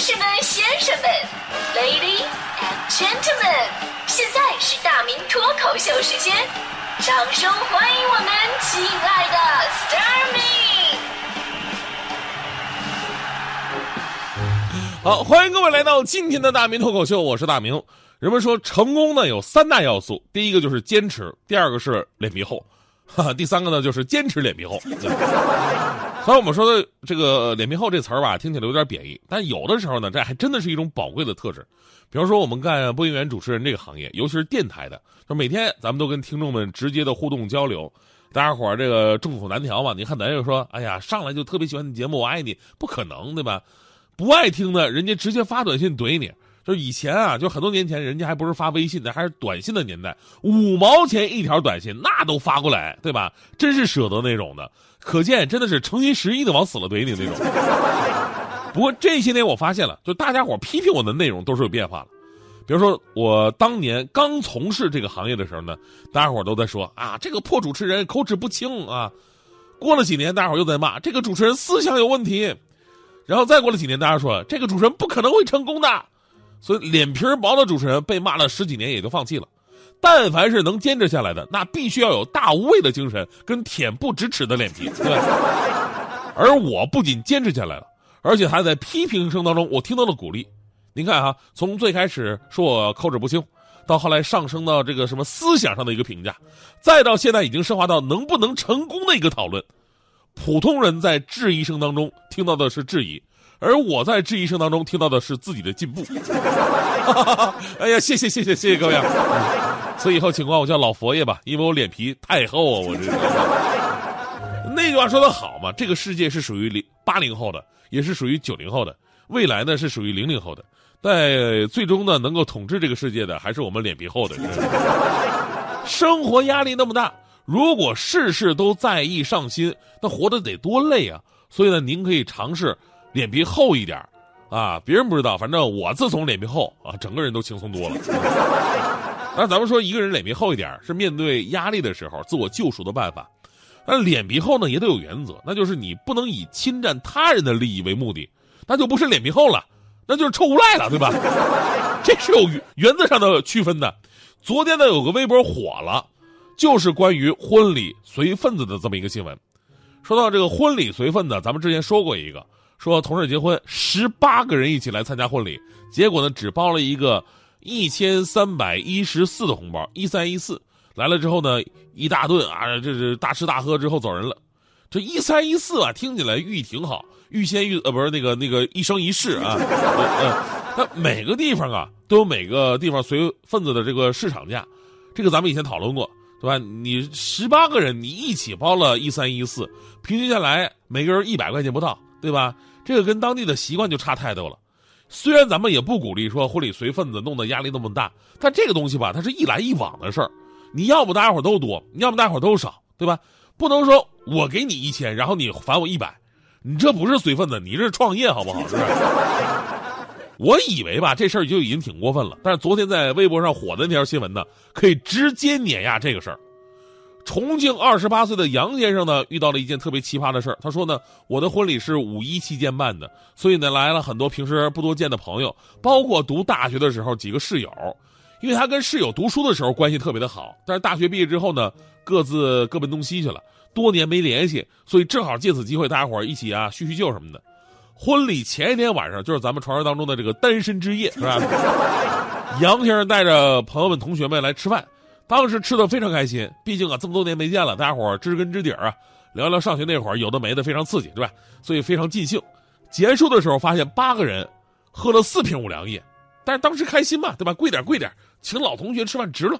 士们、先生们，Ladies and Gentlemen，现在是大明脱口秀时间，掌声欢迎我们亲爱的 s t a r m y 好，欢迎各位来到今天的大明脱口秀，我是大明。人们说成功呢有三大要素，第一个就是坚持，第二个是脸皮厚，哈哈，第三个呢就是坚持脸皮厚。虽然我们说的这个“脸皮厚”这词儿吧，听起来有点贬义，但有的时候呢，这还真的是一种宝贵的特质。比如说，我们干播音员、主持人这个行业，尤其是电台的，就每天咱们都跟听众们直接的互动交流，大家伙儿这个众口难调嘛。你看，咱就说，哎呀，上来就特别喜欢你节目，我爱你，不可能，对吧？不爱听的，人家直接发短信怼你。就以前啊，就很多年前，人家还不是发微信的，还是短信的年代，五毛钱一条短信，那都发过来，对吧？真是舍得那种的。可见真的是诚心实意的往死了怼你那种。不过这些年我发现了，就大家伙批评我的内容都是有变化了。比如说我当年刚从事这个行业的时候呢，大家伙都在说啊，这个破主持人口齿不清啊。过了几年，大家伙又在骂这个主持人思想有问题。然后再过了几年，大家说这个主持人不可能会成功的。所以脸皮薄的主持人被骂了十几年也就放弃了。但凡是能坚持下来的，那必须要有大无畏的精神跟恬不知耻的脸皮。对，而我不仅坚持下来了，而且还在批评声当中我听到了鼓励。您看哈，从最开始说我口齿不清，到后来上升到这个什么思想上的一个评价，再到现在已经升华到能不能成功的一个讨论。普通人在质疑声当中听到的是质疑，而我在质疑声当中听到的是自己的进步。哎呀，谢谢谢谢谢谢各位。啊所以以后请管我叫老佛爷吧，因为我脸皮太厚啊！我这那句话说的好嘛，这个世界是属于零八零后的，也是属于九零后的，未来呢是属于零零后的，但最终呢能够统治这个世界的还是我们脸皮厚的。生活压力那么大，如果事事都在意上心，那活得得多累啊！所以呢，您可以尝试脸皮厚一点啊。别人不知道，反正我自从脸皮厚啊，整个人都轻松多了。那咱们说一个人脸皮厚一点，是面对压力的时候自我救赎的办法。那脸皮厚呢，也得有原则，那就是你不能以侵占他人的利益为目的，那就不是脸皮厚了，那就是臭无赖了，对吧？这是有原则上的区分的。昨天呢，有个微博火了，就是关于婚礼随份子的这么一个新闻。说到这个婚礼随份子，咱们之前说过一个，说同事结婚，十八个人一起来参加婚礼，结果呢，只包了一个。一千三百一十四的红包，一三一四来了之后呢，一大顿啊，这是大吃大喝之后走人了。这一三一四啊，听起来寓意挺好，欲先欲呃不是那个那个一生一世啊。它每个地方啊都有每个地方随份子的这个市场价，这个咱们以前讨论过，对吧？你十八个人你一起包了一三一四，平均下来每个人一百块钱不到，对吧？这个跟当地的习惯就差太多了。虽然咱们也不鼓励说婚礼随份子弄得压力那么大，但这个东西吧，它是一来一往的事儿。你要不大家伙都多，你要不大家伙都少，对吧？不能说我给你一千，然后你返我一百，你这不是随份子，你这是创业，好不好？是不是？我以为吧，这事儿就已经挺过分了。但是昨天在微博上火的那条新闻呢，可以直接碾压这个事儿。重庆二十八岁的杨先生呢，遇到了一件特别奇葩的事儿。他说呢，我的婚礼是五一期间办的，所以呢来了很多平时不多见的朋友，包括读大学的时候几个室友。因为他跟室友读书的时候关系特别的好，但是大学毕业之后呢，各自各奔东西去了，多年没联系，所以正好借此机会，大家伙一起啊叙叙旧什么的。婚礼前一天晚上，就是咱们传说当中的这个单身之夜，是吧？杨先生带着朋友们、同学们来吃饭。当时吃的非常开心，毕竟啊这么多年没见了，大家伙知根知底啊，聊聊上学那会儿有的没的，非常刺激，对吧？所以非常尽兴。结束的时候发现八个人喝了四瓶五粮液，但是当时开心嘛，对吧？贵点贵点，请老同学吃饭值了。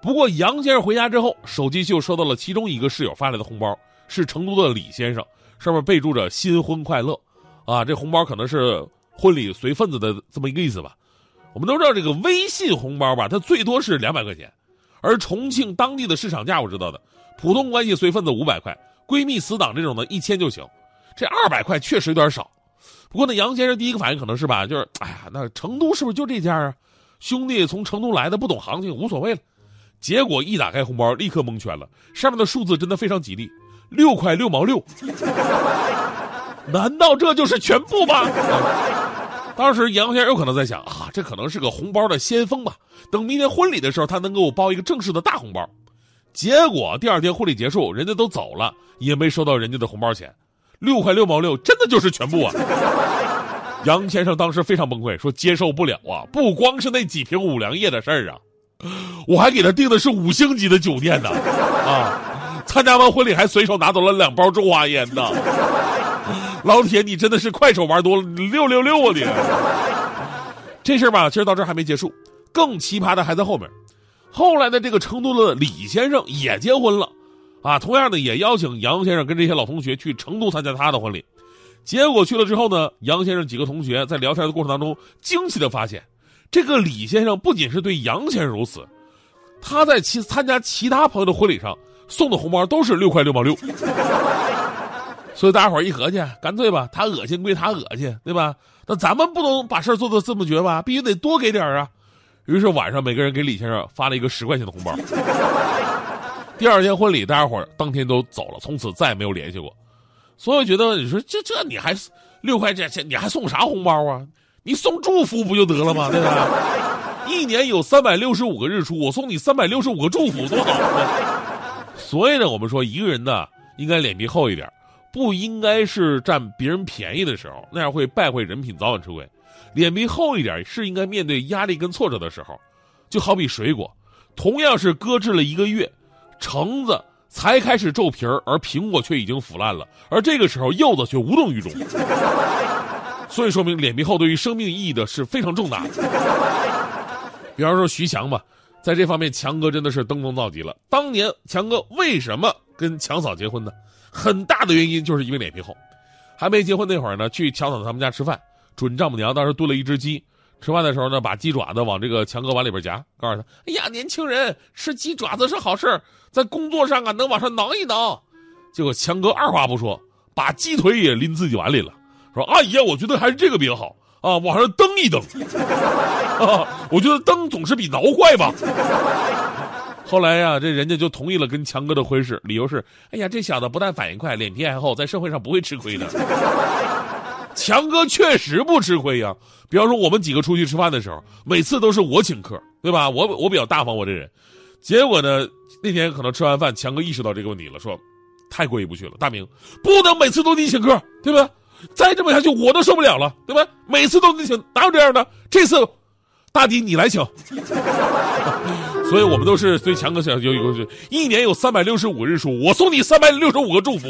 不过杨先生回家之后，手机就收到了其中一个室友发来的红包，是成都的李先生，上面备注着“新婚快乐”，啊，这红包可能是婚礼随份子的这么一个意思吧。我们都知道这个微信红包吧，它最多是两百块钱。而重庆当地的市场价我知道的，普通关系随份子五百块，闺蜜死党这种的一千就行，这二百块确实有点少。不过呢，杨先生第一个反应可能是吧，就是哎呀，那成都是不是就这家啊？兄弟从成都来的，不懂行情，无所谓了。结果一打开红包，立刻蒙圈了，上面的数字真的非常吉利，六块六毛六。难道这就是全部吗？当时杨先生有可能在想啊，这可能是个红包的先锋吧。等明天婚礼的时候，他能给我包一个正式的大红包。结果第二天婚礼结束，人家都走了，也没收到人家的红包钱，六块六毛六，真的就是全部啊！杨先生当时非常崩溃，说接受不了啊！不光是那几瓶五粮液的事儿啊，我还给他订的是五星级的酒店呢，啊！参加完婚礼还随手拿走了两包中华烟呢。老铁，你真的是快手玩多了，六六六啊你！这事儿吧，其实到这还没结束，更奇葩的还在后面。后来的这个成都的李先生也结婚了，啊，同样的也邀请杨先生跟这些老同学去成都参加他的婚礼。结果去了之后呢，杨先生几个同学在聊天的过程当中，惊奇的发现，这个李先生不仅是对杨先生如此，他在其参加其他朋友的婚礼上送的红包都是六块六毛六。所以大家伙一合计，干脆吧，他恶心归他恶心，对吧？那咱们不能把事做的这么绝吧，必须得多给点啊。于是晚上每个人给李先生发了一个十块钱的红包。第二天婚礼，大家伙当天都走了，从此再也没有联系过。所以觉得你说这这你还六块钱钱，你还送啥红包啊？你送祝福不就得了吗？对吧？一年有三百六十五个日出，我送你三百六十五个祝福，多好！所以呢，我们说一个人呢，应该脸皮厚一点。不应该是占别人便宜的时候，那样会败坏人品，早晚吃亏。脸皮厚一点是应该面对压力跟挫折的时候，就好比水果，同样是搁置了一个月，橙子才开始皱皮儿，而苹果却已经腐烂了，而这个时候柚子却无动于衷。所以说明脸皮厚对于生命意义的是非常重大的。比方说徐强吧，在这方面强哥真的是登峰造极了。当年强哥为什么跟强嫂结婚呢？很大的原因就是因为脸皮厚，还没结婚那会儿呢，去强嫂他们家吃饭，准丈母娘当时炖了一只鸡，吃饭的时候呢，把鸡爪子往这个强哥碗里边夹，告诉他：“哎呀，年轻人吃鸡爪子是好事在工作上啊能往上挠一挠。”结果强哥二话不说，把鸡腿也拎自己碗里了，说：“阿姨，我觉得还是这个比较好啊，往上蹬一蹬，啊，我觉得蹬总是比挠快吧。”后来呀，这人家就同意了跟强哥的婚事，理由是：哎呀，这小子不但反应快，脸皮还厚，在社会上不会吃亏的。强哥确实不吃亏呀。比方说，我们几个出去吃饭的时候，每次都是我请客，对吧？我我比较大方，我这人。结果呢，那天可能吃完饭，强哥意识到这个问题了，说：太过意不去了，大明，不能每次都你请客，对吧？再这么下去，我都受不了了，对吧？每次都你请，哪有这样的？这次，大迪你来请。所以我们都是对强哥想有一个是，一年有三百六十五日出，我送你三百六十五个祝福。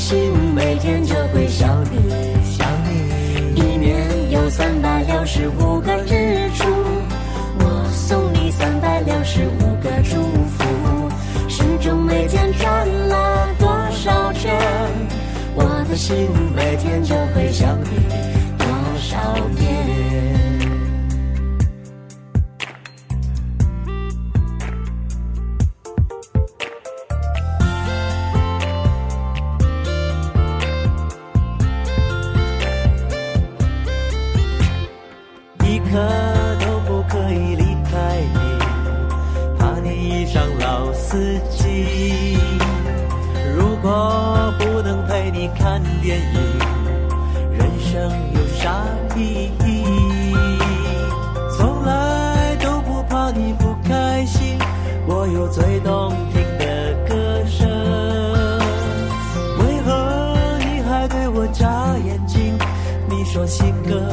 心每天就会想你想你。一年有三百六十五个日出，我送你三百六十五个祝福。时钟每天转了多少圈，我的心每天就会想你多。少年。刻都不可以离开你，怕你遇上老司机。如果不能陪你看电影，人生有。啥意义？从来都不怕你不开心，我有最动听的歌声。为何你还对我眨眼睛？你说情歌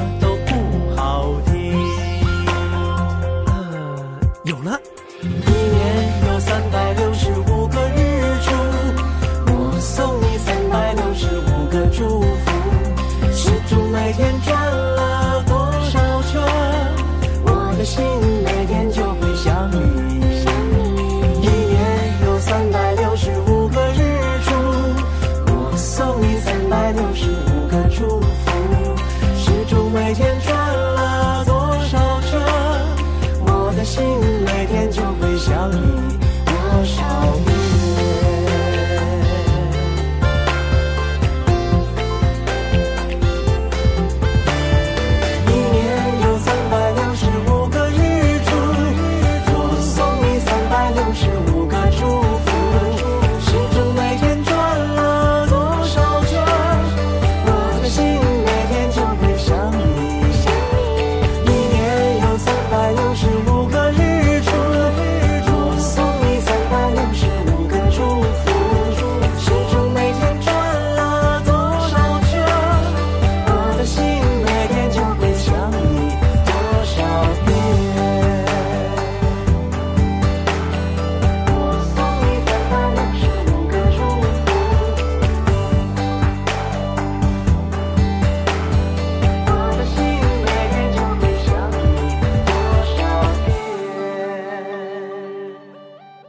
的祝福时钟每天转了多少圈？我的心每天就会想你。你一年有三百六十五个日出我送你三百六十五个祝福。时钟每天转了多少圈？我的心每天就会想你。